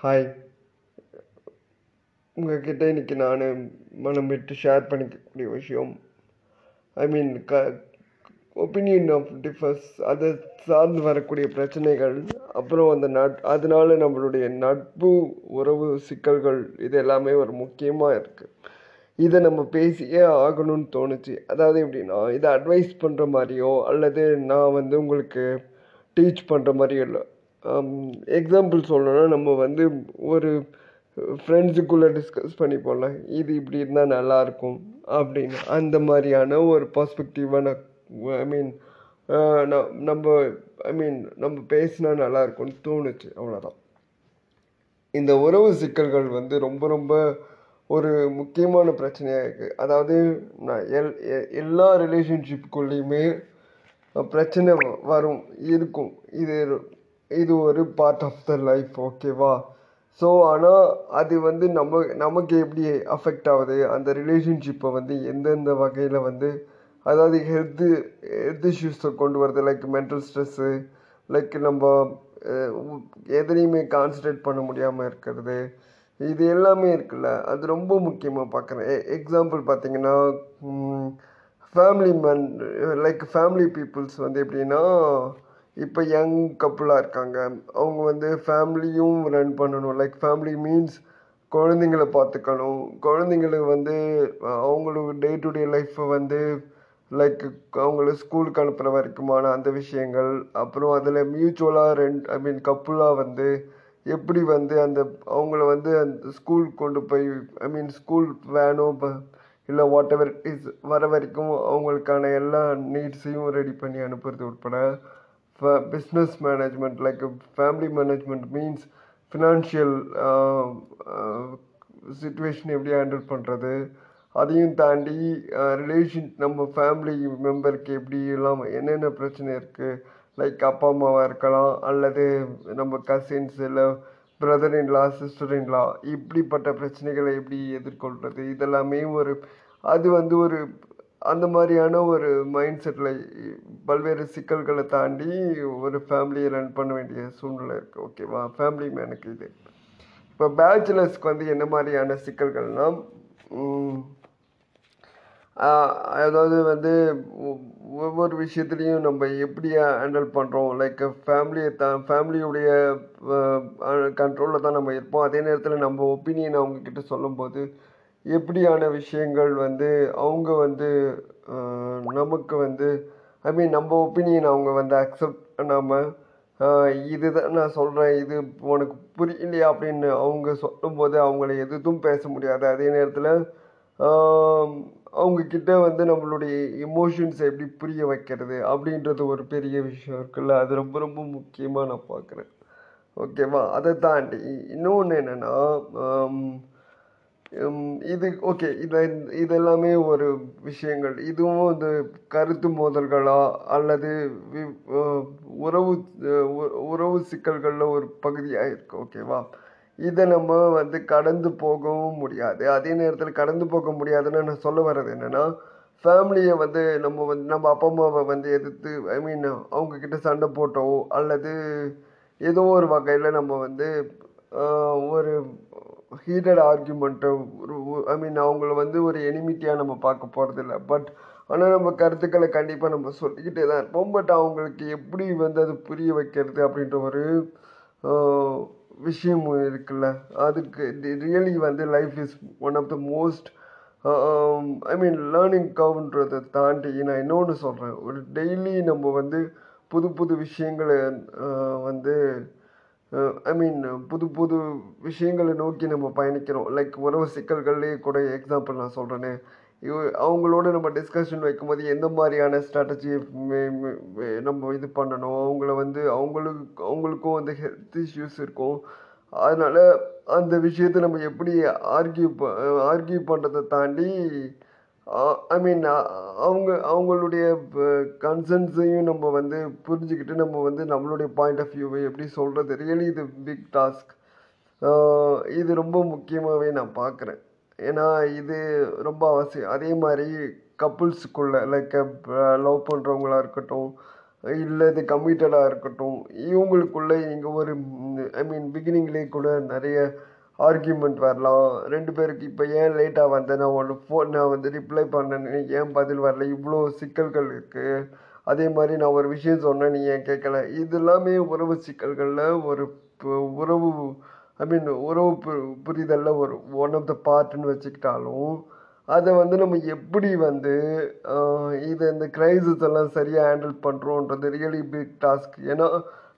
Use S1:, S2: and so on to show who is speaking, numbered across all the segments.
S1: Hi உங்ககிட்ட இன்றைக்கி நான் மனம் விட்டு ஷேர் பண்ணிக்கக்கூடிய விஷயம் ஐ மீன் க ஒப்பீனியன் ஆஃப் டிஃபர்ஸ் அதை சார்ந்து வரக்கூடிய பிரச்சனைகள் அப்புறம் அந்த நட் அதனால நம்மளுடைய நட்பு உறவு சிக்கல்கள் இது எல்லாமே ஒரு முக்கியமாக இருக்குது இதை நம்ம பேசியே ஆகணும்னு தோணுச்சு. அதாவது எப்படின்னா இதை அட்வைஸ் பண்ணுற மாதிரியோ அல்லது நான் வந்து உங்களுக்கு டீச் பண்ணுற மாதிரியோ இல்லை Um, எக்ஸாம்பிள் சொல்லணும்னா நம்ம வந்து ஒரு ஃப்ரெண்ட்ஸுக்குள்ளே டிஸ்கஸ் பண்ணி போடலாம் இது இப்படி இருந்தால் நல்லாயிருக்கும் அப்படின்னு. அந்த மாதிரியான ஒரு பர்ஸ்பெக்டிவான ஐ மீன் நம்ம ஐ மீன் நம்ம பேசினா நல்லாயிருக்கும்னு தோணுச்சு அவ்வளோதான் இந்த உறவு சிக்கல்கள் வந்து ரொம்ப ரொம்ப ஒரு முக்கியமான பிரச்சனையாக இருக்குது அதாவது நான் எல் எல்லா ரிலேஷன்ஷிப்புக்குள்ளேயுமே பிரச்சனை வரும் இருக்கும். இது இது ஒரு பார்ட் ஆஃப் த லைஃப் ஓகேவா ஸோ ஆனால் அது வந்து நம்ம நமக்கு எப்படி அஃபெக்ட் ஆகுது? அந்த ரிலேஷன்ஷிப்பை வந்து எந்தெந்த வகையில் வந்து அதாவது ஹெல்த்து ஹெல்த் இஷ்யூஸை கொண்டு வருது? லைக் மென்டல் ஸ்ட்ரெஸ்ஸு லைக் நம்ம எதுலேயுமே கான்சன்ட்ரேட் பண்ண முடியாமல் இருக்கிறது. இது எல்லாமே இருக்குல்ல? அது ரொம்ப முக்கியமாக பார்க்குறேன் எக்ஸாம்பிள் e, பார்த்தீங்கன்னா family man like family peoples வந்து எப்படின்னா இப்போ யங் கப்புளாக இருக்காங்க. அவங்க வந்து ஃபேமிலியும் ரன் பண்ணணும். லைக் ஃபேமிலி மீன்ஸ் குழந்தைங்கள பார்த்துக்கணும். குழந்தைங்களுக்கு வந்து அஹ், அவங்களுக்கு டே டு டே லைஃப்பை வந்து லைக் அவங்கள ஸ்கூலுக்கு அனுப்புகிற வரைக்குமான அந்த விஷயங்கள். அப்புறம் அதில் மியூச்சுவலாக ரெண்ட் ஐ மீன் கப்புளாக வந்து எப்படி வந்து அந்த அவங்கள வந்து அந்த ஸ்கூல் கொண்டு போய் ஐ மீன் ஸ்கூல் வேனோ இல்லை வாட் எவர் இஸ் வர வரைக்கும் அவங்களுக்கான எல்லா நீட்ஸையும் ரெடி பண்ணி அனுப்புறது உட்பட business management like family management means financial situation எப்படி ஹேண்டில் பண்ணுறது அதையும் தாண்டி uh, ரிலேஷன் நம்ம ஃபேமிலி மெம்பருக்கு எப்படி எல்லாம் என்னென்ன பிரச்சனை இருக்குது லைக் அப்பா அம்மாவாக இருக்கலாம் அல்லது நம்ம கசின்ஸ் இல்லை பிரதர் இன்லா சிஸ்டர் இன்லா இப்படிப்பட்ட பிரச்சனைகளை எப்படி எதிர்கொள்கிறது இதெல்லாமே ஒரு அது வந்து ஒரு அந்த மாதிரியான ஒரு மைண்ட் செட்டில் பல்வேறு சிக்கல்களை தாண்டி ஒரு ஃபேமிலியை ரன் பண்ண வேண்டிய சூழ்நிலை இருக்குது ஓகேவா ஃபேமிலி மேனுக்கு இது. இப்போ பேச்சுலர்ஸ்க்கு வந்து என்ன மாதிரியான சிக்கல்கள்னால் அதாவது வந்து ஒவ்வொரு விஷயத்துலையும் நம்ம எப்படி ஹேண்டில் பண்ணுறோம் லைக் ஃபேமிலியை தான் ஃபேமிலியுடைய கண்ட்ரோலில் தான் நம்ம இருப்போம். அதே நேரத்தில் நம்ம ஒப்பீனியன் அவங்கக்கிட்ட சொல்லும்போது எப்படியான விஷயங்கள் வந்து அவங்க வந்து நமக்கு வந்து ஐ மீன் நம்ம ஒப்பீனியன் அவங்க வந்து அக்செப்ட் பண்ணாமல் இதுதான் நான் சொல்கிறேன் இது உனக்கு புரியலையா அப்படின்னு அவங்க சொல்லும்போது அவங்கள எதுவும் பேச முடியாது. அதே நேரத்தில் அவங்கக்கிட்ட அவங்க வந்து நம்மளுடைய எமோஷன்ஸை எப்படி புரிய வைக்கிறது அப்படின்றது ஒரு பெரிய விஷயம் இருக்குல்ல. அது ரொம்ப ரொம்ப முக்கியமாக நான் பார்க்குறேன். ஓகேவா அதை தாண்டி இன்னொன்று என்னென்னா இது ஓகே இது இதெல்லாமே ஒரு விஷயங்கள். இதுவும் வந்து கருத்து மோதல்களா அல்லது உறவு உறவு சிக்கல்களில் ஒரு பகுதியாக இருக்கு ஓகேவா? இதை நம்ம வந்து கடந்து போகவும் முடியாது. அதே நேரத்தில் கடந்து போக முடியாதுன்னு நான் சொல்ல வர்றது என்னன்னா ஃபேமிலியை வந்து நம்ம வந்து நம்ம அப்பா அம்மாவை வந்து எதிர்த்து ஐ மீன் அவங்கக்கிட்ட சண்டை போட்டோ அல்லது ஏதோ ஒரு வகையில் நம்ம வந்து ஒரு ஹீட்டட் ஆர்கியூமெண்ட்டை ஒரு ஐ மீன் அவங்கள வந்து ஒரு எனிமிட்டியாக நம்ம பார்க்க போகிறதில்ல பட் ஆனால் நம்ம கருத்துக்களை கண்டிப்பாக நம்ம சொல்லிக்கிட்டே தான் இருப்போம். பட் அவங்களுக்கு எப்படி வந்து அது புரிய வைக்கிறது அப்படின்ற ஒரு விஷயம் இருக்குல்ல. அதுக்கு ரியலி வந்து life is one of the most I mean learning கவுன்றதை தாண்டி நான் இன்னொன்று சொல்கிறேன் ஒரு டெய்லி நம்ம வந்து புது புது விஷயங்களை வந்து Uh, ஐ மீன் uh, புது புது விஷயங்களை நோக்கி நம்ம பயணிக்கிறோம். லைக் உறவு சிக்கல்கள்லேயே கூட எக்ஸாம்பிள் நான் சொல்கிறேனே அவங்களோட நம்ம டிஸ்கஷன் வைக்கும்போது எந்த மாதிரியான ஸ்ட்ராட்டஜி நம்ம இது பண்ணணும்? அவங்கள வந்து அவங்களுக்கு அவங்களுக்கும் வந்து ஹெல்த் இஷ்யூஸ் இருக்கும். அதனால் அந்த விஷயத்தை நம்ம எப்படி ஆர்கியூ ஆர்கியூ பண்ணுறதை தாண்டி ஐ மீன் அவங்க அவங்களுடைய கன்சர்ன்ஸையும் நம்ம வந்து புரிஞ்சுக்கிட்டு நம்ம வந்து நம்மளுடைய பாயிண்ட் ஆஃப் வியூவை எப்படி சொல்கிறது ரியலி இது பிக் டாஸ்க் இது ரொம்ப முக்கியமாகவே நான் பார்க்குறேன். ஏன்னா இது ரொம்ப அவசியம். அதே மாதிரி கப்புள்ஸுக்குள்ளே லைக் லவ் பண்ணுறவங்களா இருக்கட்டும் இல்லை இது கம்மிட்டடாக இருக்கட்டும் இவங்களுக்குள்ளே இங்கே ஒரு ஐ மீன் பிகினிங்லேயே கூட நிறைய ஆர்கியூமெண்ட் வரலாம். ரெண்டு பேருக்கு இப்போ ஏன் லேட்டாக வந்தேன் நான் ஒன்று ஃபோன் நான் வந்து ரிப்ளை பண்ணேன்னு ஏன் பதில் வரல? இவ்வளோ சிக்கல்கள் இருக்குது அதே மாதிரி நான் ஒரு விஷயம் சொன்னேன் நீ ஏன் கேட்கல இது எல்லாமே உறவு சிக்கல்களில் ஒரு உறவு ஐ மீன் உறவு பு புரிதலில் ஒரு ஒன் ஆஃப் த பார்ட்னு வச்சுக்கிட்டாலும் அதை வந்து நம்ம எப்படி வந்து இது இந்த கிரைசிஸ் எல்லாம் சரியாக ஹேண்டில் பண்ணுறோன்றது ரியலி பிக் டாஸ்க் ஏன்னா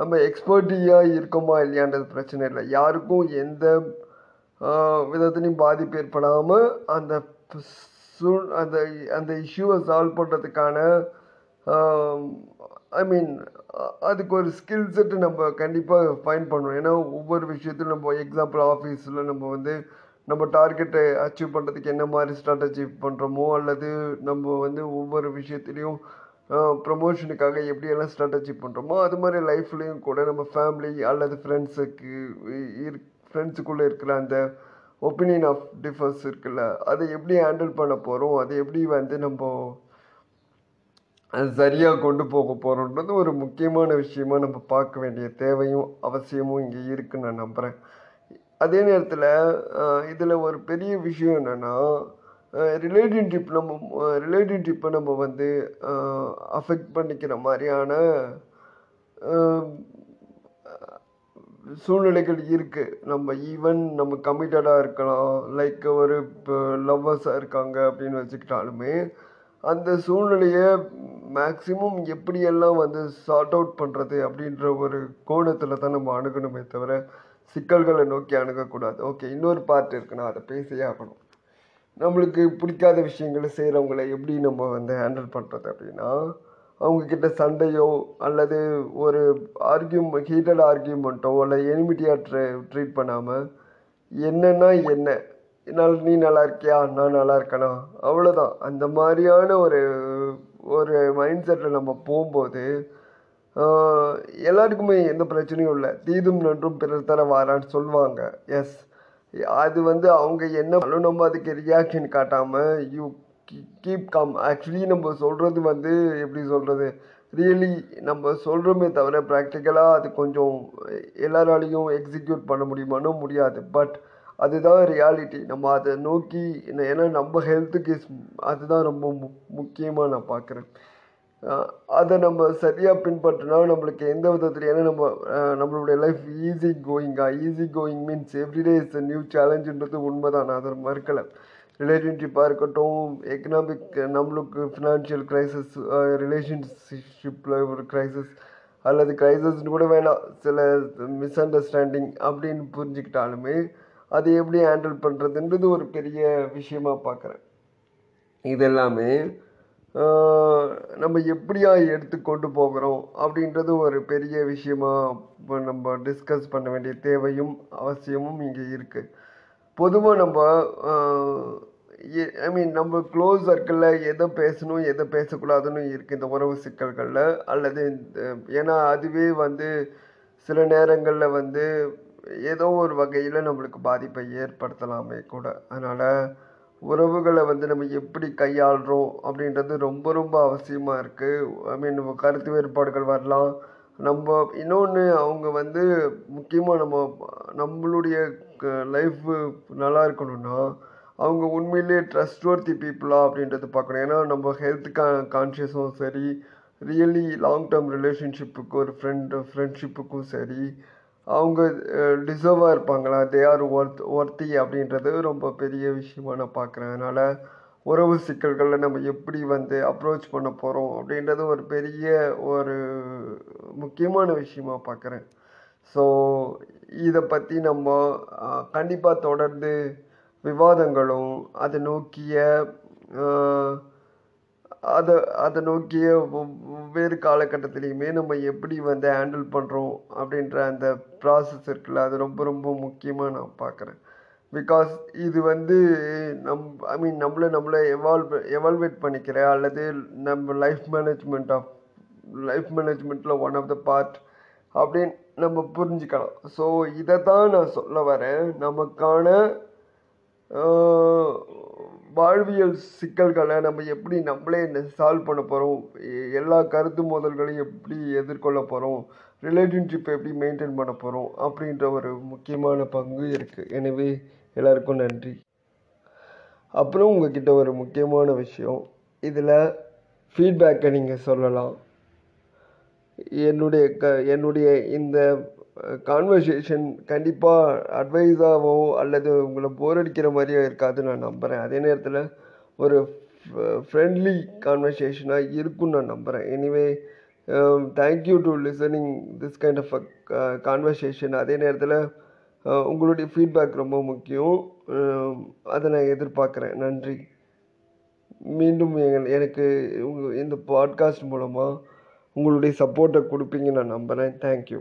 S1: நம்ம எக்ஸ்பர்ட்டியாக இருக்கோமா இல்லையான்றது பிரச்சனை இல்லை. யாருக்கும் எந்த விதத்துலையும் பாதிப்பு ஏற்படாமல் அந்த சூ அந்த அந்த இஷ்யூவை சால்வ் பண்ணுறதுக்கான ஐ மீன் அதுக்கு ஒரு ஸ்கில் செட்டு நம்ம கண்டிப்பாக ஃபைன் பண்ணணும். ஏன்னா ஒவ்வொரு விஷயத்திலும் நம்ம எக்ஸாம்பிள் ஆஃபீஸில் நம்ம வந்து நம்ம டார்கெட்டை அச்சீவ் பண்ணுறதுக்கு என்ன மாதிரி ஸ்ட்ராட்டஜி பண்ணுறோமோ அல்லது நம்ம வந்து ஒவ்வொரு விஷயத்துலையும் ப்ரமோஷனுக்காக எப்படியெல்லாம் ஸ்ட்ராட்டஜி பண்ணுறோமோ அது மாதிரி லைஃப்லேயும் கூட நம்ம ஃபேமிலி அல்லது ஃப்ரெண்ட்ஸுக்கு இரு ஃப்ரெண்ட்ஸுக்குள்ளே இருக்கிற அந்த ஒப்பீனியன் ஆஃப் டிஃபர்ஸ் இருக்குல்ல அதை எப்படி ஹேண்டில் பண்ண போகிறோம் அதை எப்படி வந்து நம்ம அது சரியாக கொண்டு போக போகிறோன்றது ஒரு முக்கியமான விஷயமா நம்ம பார்க்க வேண்டிய தேவையும் அவசியமும் இங்கே இருக்குன்னு நான் நம்புகிறேன் அதே நேரத்தில் இதில் ஒரு பெரிய விஷயம் என்னென்னா ரிலேஷன்ஷிப் நம்ம ரிலேஷன்ஷிப்பை நம்ம வந்து அஃபெக்ட் பண்ணிக்கிற மாதிரியான சூழ்நிலைகள் இருக்குது நம்ம ஈவன் நம்ம கமிட்டடாக இருக்கலாம். லைக் ஒரு இப்போ லவ்வர்ஸாக இருக்காங்க அப்படின்னு வச்சுக்கிட்டாலுமே அந்த சூழ்நிலையை மேக்ஸிமம் எப்படியெல்லாம் வந்து சார்ட் அவுட் பண்ணுறது அப்படின்ற ஒரு கோணத்தில் தான் நம்ம அணுகணுமே தவிர சிக்கல்களை நோக்கி அணுகக்கூடாது. ஓகே இன்னொரு பார்ட் இருக்குன்னா நான் அதை பேசியே ஆகணும். நம்மளுக்கு பிடிக்காத விஷயங்களை செய்கிறவங்கள எப்படி நம்ம வந்து ஹேண்டில் பண்ணுறது அப்படின்னா அவங்கக்கிட்ட சண்டையோ அல்லது ஒரு ஆர்கியூம் ஹீட்டட் ஆர்கியூமெண்ட்டோ அல்ல எனிமிட்டியாக ட்ரீ ட்ரீட் பண்ணாமல் என்னன்னா என்ன? என்னால் நீ நல்லா இருக்கியா? நான் நல்லா இருக்கேனா? அவ்வளோதான் அந்த மாதிரியான ஒரு ஒரு மைண்ட் செட்டில் நம்ம போகும்போது எல்லாருக்குமே எந்த பிரச்சனையும் இல்லை. தீதும் நன்றும் பிறர் தர வாரான்னு சொல்லுவாங்க எஸ் அது வந்து அவங்க என்ன பண்ணணுமோ நம்ம அதுக்கு ரியாக்ஷன் காட்டாமல் யூ கீப் கம் ஆக்சுவலி நம்ம சொல்கிறது வந்து எப்படி சொல்கிறது ரியலி நம்ம சொல்கிறோமே தவிர ப்ராக்டிக்கலாக அது கொஞ்சம் எல்லாராலையும் எக்ஸிக்யூட் பண்ண முடியுமானோ முடியாது. பட் அதுதான் ரியாலிட்டி நம்ம அதை நோக்கி ஏன்னா நம்ம ஹெல்த்துக்கு அதுதான் ரொம்ப மு முக்கியமாக நான் பார்க்குறேன். அதை நம்ம சரியாக பின்பற்றினா நம்மளுக்கு எந்த விதத்தில் ஏன்னா நம்ம நம்மளுடைய life easy கோயிங்கா easy going means everyday is new சேலஞ்சுன்றது உண்மை தான் நான் அதை மறுக்கலை. ரிலேஷன்ஷிப்பாக இருக்கட்டும் எக்கனாமிக் நம்மளுக்கு ஃபினான்ஷியல் க்ரைசிஸ் ரிலேஷன்ஷிப்பில் ஒரு க்ரைசிஸ் அல்லது க்ரைசிஸ்னு கூட வேணாம். சில மிஸ் அண்டர்ஸ்டாண்டிங் அப்படின்னு புரிஞ்சுக்கிட்டாலுமே அதை எப்படி ஹேண்டில் பண்ணுறதுன்றது ஒரு பெரிய விஷயமா பார்க்குறேன். இது எல்லாமே நம்ம எப்படியா எடுத்து கொண்டு போகிறோம் அப்படின்றது ஒரு பெரிய விஷயமா இப்போ நம்ம டிஸ்கஸ் பண்ண வேண்டிய தேவையும் அவசியமும் இங்கே இருக்குது பொதுவாக நம்ம ஐ மீன் நம்ம க்ளோஸ் சர்க்கிளில் எதை பேசணும் எதை பேசக்கூடாதுன்னு இருக்குது இந்த உறவு சிக்கல்களில் அல்லது இந்த ஏன்னா அதுவே வந்து சில நேரங்களில் வந்து ஏதோ ஒரு வகையில் நம்மளுக்கு பாதிப்பை ஏற்படுத்தலாமே கூட. அதனால் உறவுகளை வந்து நம்ம எப்படி கையாளுறோம் அப்படின்றது ரொம்ப ரொம்ப அவசியமாக இருக்குது ஐ மீன் நம்ம கருத்து வேறுபாடுகள் வரலாம். நம்ம இன்னொன்று அவங்க வந்து முக்கியமாக நம்ம நம்மளுடைய லைஃப் நல்லா இருக்கணும்னா அவங்க உண்மையிலேயே ட்ரஸ்ட்வர்த்தி பீப்புளா அப்படின்றது பார்க்கணும். ஏன்னா நம்ம ஹெல்த்துக்கா கான்ஷியஸும் சரி ரியலி லாங் டேர்ம் ரிலேஷன்ஷிப்புக்கு ஒரு ஃப்ரெண்ட் ஃப்ரெண்ட்ஷிப்புக்கும் சரி அவங்க டிசர்வாக இருப்பாங்களா? தே ஆர் ஒர்த் ஒர்த்தி அப்படின்றது ரொம்ப பெரிய விஷயமா நான் பார்க்குறேன். அதனால் உறவு சிக்கல்களை நம்ம எப்படி வந்து அப்ரோச் பண்ண போகிறோம் அப்படின்றது ஒரு பெரிய ஒரு முக்கியமான விஷயமா பார்க்குறேன் ஸோ இதை பற்றி நம்ம கண்டிப்பாக தொடர்ந்து விவாதங்களும் அதை நோக்கிய அதை அதை நோக்கிய வெவ்வேறு காலகட்டத்திலையுமே நம்ம எப்படி வந்து ஹேண்டில் பண்ணுறோம் அப்படின்ற அந்த ப்ராசஸ் இருக்குல்ல அது ரொம்ப ரொம்ப முக்கியமாக நான் பார்க்குறேன் பிகாஸ் இது வந்து நம் ஐ மீன் நம்மளை நம்மளை எவால்வ் எவால்வேட் பண்ணிக்கிற அல்லது நம்ம லைஃப் மேனேஜ்மெண்ட் ஆஃப் லைஃப் மேனேஜ்மெண்ட்டில் ஒன் ஆஃப் த பார்ட் அப்படின்னு நம்ம புரிஞ்சுக்கலாம். ஸோ இதை தான் நான் சொல்ல வரேன். நமக்கான வாழ்வியல் சிக்கல்களை நம்ம எப்படி நம்மளே சால்வ் பண்ண போகிறோம் எல்லா கருத்து மோதல்களையும் எப்படி எதிர்கொள்ள போகிறோம் ரிலேஷன்ஷிப்பை எப்படி மெயின்டைன் பண்ண போகிறோம் அப்படின்ற ஒரு முக்கியமான பங்கு இருக்குது எனவே எல்லாருக்கும் நன்றி. அப்புறம் உங்ககிட்ட ஒரு முக்கியமான விஷயம். இதில் ஃபீட்பேக்கை நீங்கள் சொல்லலாம். என்னுடைய க என்னுடைய இந்த கான்வர்சேஷன் கண்டிப்பாக அட்வைஸாகவோ அல்லது உங்களை போர் அடிக்கிற மாதிரியோ இருக்காது நான் நம்புகிறேன் அதே நேரத்தில் ஒரு ஃப்ரெண்ட்லி கான்வர்சேஷனாக இருக்கும்னு நான் நம்புகிறேன் anyway thank you to listening this kind of a conversation அதே நேரத்தில் உங்களுடைய ஃபீட்பேக் ரொம்ப முக்கியம். அதை நான் எதிர்பார்க்குறேன். நன்றி. மீண்டும் எனக்கு உங்கள் இந்த பாட்காஸ்ட் மூலமாக உங்களுடைய சப்போர்ட்டை கொடுப்பீங்கன்னு நான் நம்புகிறேன் தேங்க்யூ